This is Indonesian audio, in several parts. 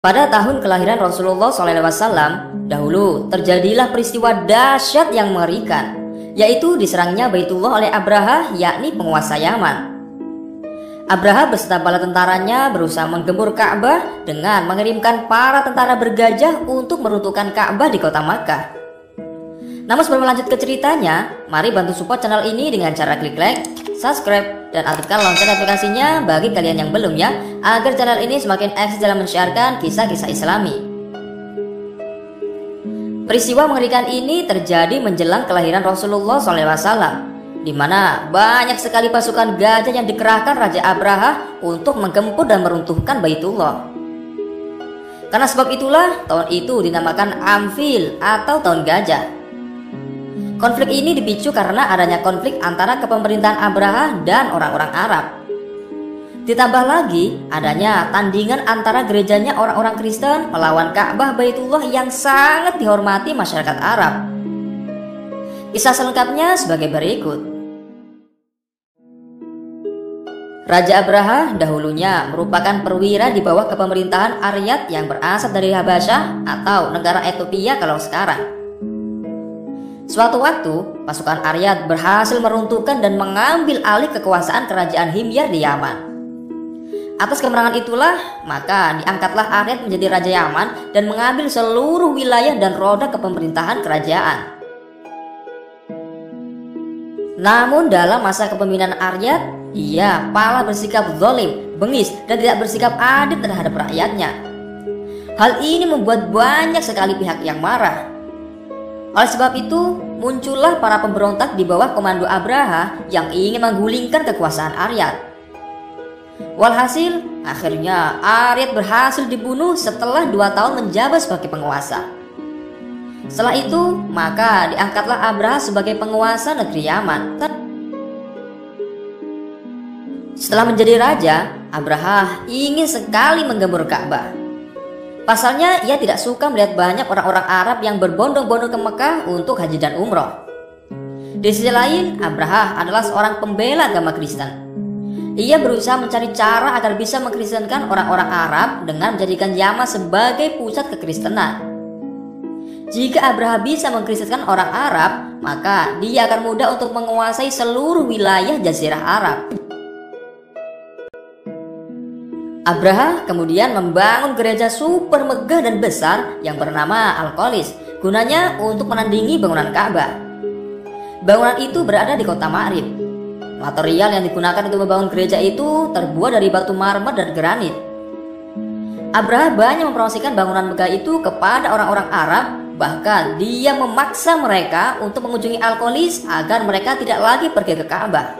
Pada tahun kelahiran Rasulullah SAW, dahulu terjadilah peristiwa dahsyat yang mengerikan, yaitu diserangnya Baitullah oleh Abraha, yakni penguasa Yaman. Abraha beserta bala tentaranya berusaha menggembur Ka'bah dengan mengirimkan para tentara bergajah untuk meruntuhkan Ka'bah di kota Makkah. Namun sebelum lanjut ke ceritanya, mari bantu support channel ini dengan cara klik like, subscribe, dan aktifkan lonceng notifikasinya bagi kalian yang belum ya agar channel ini semakin eksis dalam mensiarkan kisah-kisah islami peristiwa mengerikan ini terjadi menjelang kelahiran Rasulullah SAW di mana banyak sekali pasukan gajah yang dikerahkan Raja Abraha untuk menggempur dan meruntuhkan Baitullah. Karena sebab itulah tahun itu dinamakan Amfil atau tahun gajah. Konflik ini dipicu karena adanya konflik antara kepemerintahan Abraha dan orang-orang Arab. Ditambah lagi adanya tandingan antara gerejanya orang-orang Kristen melawan Ka'bah Baitullah yang sangat dihormati masyarakat Arab. Kisah selengkapnya sebagai berikut. Raja Abraha dahulunya merupakan perwira di bawah kepemerintahan Aryat yang berasal dari Habasyah atau negara Ethiopia kalau sekarang. Suatu waktu, pasukan Aryat berhasil meruntuhkan dan mengambil alih kekuasaan kerajaan Himyar di Yaman. Atas kemenangan itulah, maka diangkatlah Aryat menjadi Raja Yaman dan mengambil seluruh wilayah dan roda kepemerintahan kerajaan. Namun dalam masa kepemimpinan Aryat, ia malah bersikap zolim, bengis, dan tidak bersikap adil terhadap rakyatnya. Hal ini membuat banyak sekali pihak yang marah oleh sebab itu, muncullah para pemberontak di bawah komando Abraha yang ingin menggulingkan kekuasaan Aryat. Walhasil, akhirnya Aryat berhasil dibunuh setelah dua tahun menjabat sebagai penguasa. Setelah itu, maka diangkatlah Abraha sebagai penguasa negeri Yaman. Setelah menjadi raja, Abraha ingin sekali menggembur Ka'bah. Pasalnya ia tidak suka melihat banyak orang-orang Arab yang berbondong-bondong ke Mekah untuk haji dan umroh. Di sisi lain, Abraha adalah seorang pembela agama Kristen. Ia berusaha mencari cara agar bisa mengkristenkan orang-orang Arab dengan menjadikan Yaman sebagai pusat kekristenan. Jika Abraha bisa mengkristenkan orang Arab, maka dia akan mudah untuk menguasai seluruh wilayah Jazirah Arab. Abraha kemudian membangun gereja super megah dan besar yang bernama Al-Qolis, gunanya untuk menandingi bangunan Ka'bah. Bangunan itu berada di kota Ma'rib. Material yang digunakan untuk membangun gereja itu terbuat dari batu marmer dan granit. Abraha banyak mempromosikan bangunan megah itu kepada orang-orang Arab, bahkan dia memaksa mereka untuk mengunjungi Al-Qolis agar mereka tidak lagi pergi ke Ka'bah.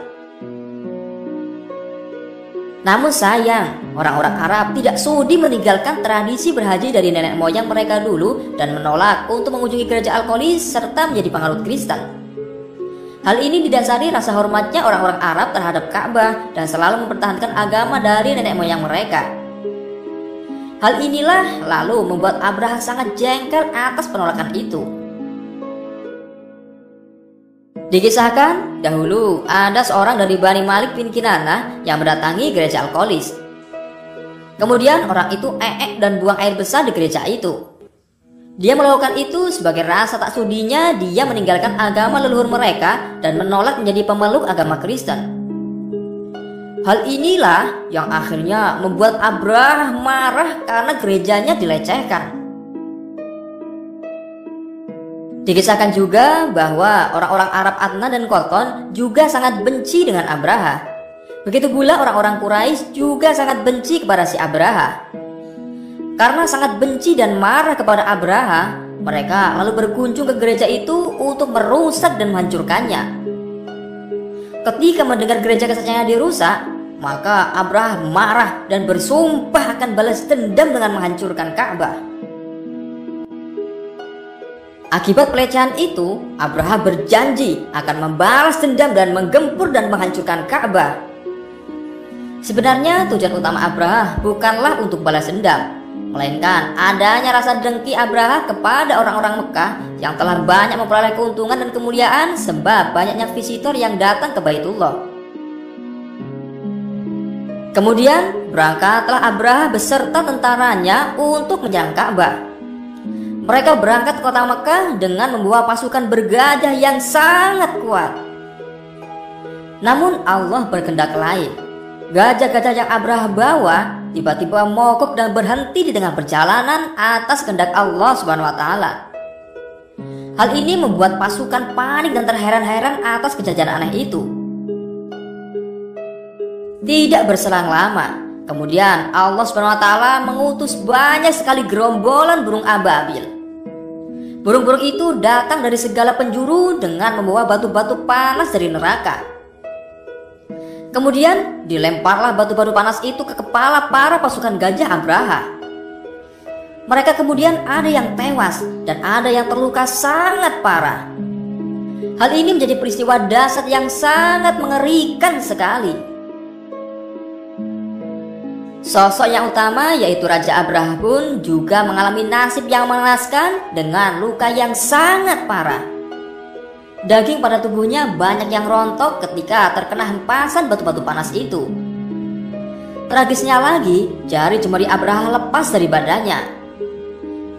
Namun sayang, orang-orang Arab tidak sudi meninggalkan tradisi berhaji dari nenek moyang mereka dulu dan menolak untuk mengunjungi gereja Al-Qolis serta menjadi pengalut Kristen. Hal ini didasari rasa hormatnya orang-orang Arab terhadap Ka'bah dan selalu mempertahankan agama dari nenek moyang mereka. Hal inilah lalu membuat Abraha sangat jengkel atas penolakan itu. Dikisahkan, dahulu ada seorang dari Bani Malik bin Kinana yang mendatangi gereja Alkolis. Kemudian orang itu eek dan buang air besar di gereja itu. Dia melakukan itu sebagai rasa tak sudinya dia meninggalkan agama leluhur mereka dan menolak menjadi pemeluk agama Kristen. Hal inilah yang akhirnya membuat Abrah marah karena gerejanya dilecehkan. Dikisahkan juga bahwa orang-orang Arab Adnan dan Koton juga sangat benci dengan Abraha. Begitu pula orang-orang Quraisy juga sangat benci kepada si Abraha. Karena sangat benci dan marah kepada Abraha, mereka lalu berkunjung ke gereja itu untuk merusak dan menghancurkannya. Ketika mendengar gereja kesayangannya dirusak, maka Abraha marah dan bersumpah akan balas dendam dengan menghancurkan Ka'bah. Akibat pelecehan itu, Abraham berjanji akan membalas dendam dan menggempur dan menghancurkan Ka'bah. Sebenarnya tujuan utama Abraham bukanlah untuk balas dendam, melainkan adanya rasa dengki Abraham kepada orang-orang Mekah yang telah banyak memperoleh keuntungan dan kemuliaan sebab banyaknya visitor yang datang ke Baitullah. Kemudian berangkatlah Abraha beserta tentaranya untuk menyerang Ka'bah. Mereka berangkat ke kota Mekah dengan membawa pasukan bergajah yang sangat kuat. Namun Allah berkehendak lain. Gajah-gajah yang Abraha bawa tiba-tiba mogok dan berhenti di tengah perjalanan atas kehendak Allah Subhanahu wa taala. Hal ini membuat pasukan panik dan terheran-heran atas kejadian aneh itu. Tidak berselang lama, kemudian Allah SWT mengutus banyak sekali gerombolan burung ababil. Burung-burung itu datang dari segala penjuru dengan membawa batu-batu panas dari neraka. Kemudian dilemparlah batu-batu panas itu ke kepala para pasukan gajah Abraha. Mereka kemudian ada yang tewas dan ada yang terluka sangat parah. Hal ini menjadi peristiwa dasar yang sangat mengerikan sekali. Sosok yang utama yaitu Raja Abraha pun juga mengalami nasib yang mengenaskan dengan luka yang sangat parah. Daging pada tubuhnya banyak yang rontok ketika terkena hempasan batu-batu panas itu. Tragisnya lagi, jari jemari Abraha lepas dari badannya.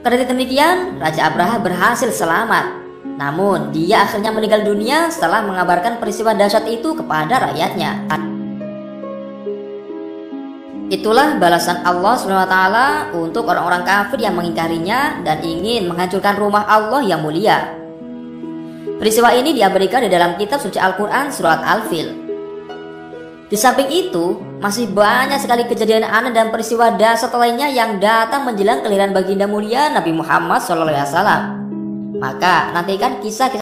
Karena demikian, Raja Abraha berhasil selamat. Namun, dia akhirnya meninggal dunia setelah mengabarkan peristiwa dahsyat itu kepada rakyatnya. Itulah balasan Allah SWT untuk orang-orang kafir yang mengingkarinya dan ingin menghancurkan rumah Allah yang mulia. Peristiwa ini diabadikan di dalam kitab suci Al-Quran surat Al-Fil. Di samping itu, masih banyak sekali kejadian aneh dan peristiwa dasar lainnya yang datang menjelang kelahiran baginda mulia Nabi Muhammad SAW. Maka nantikan kisah-kisah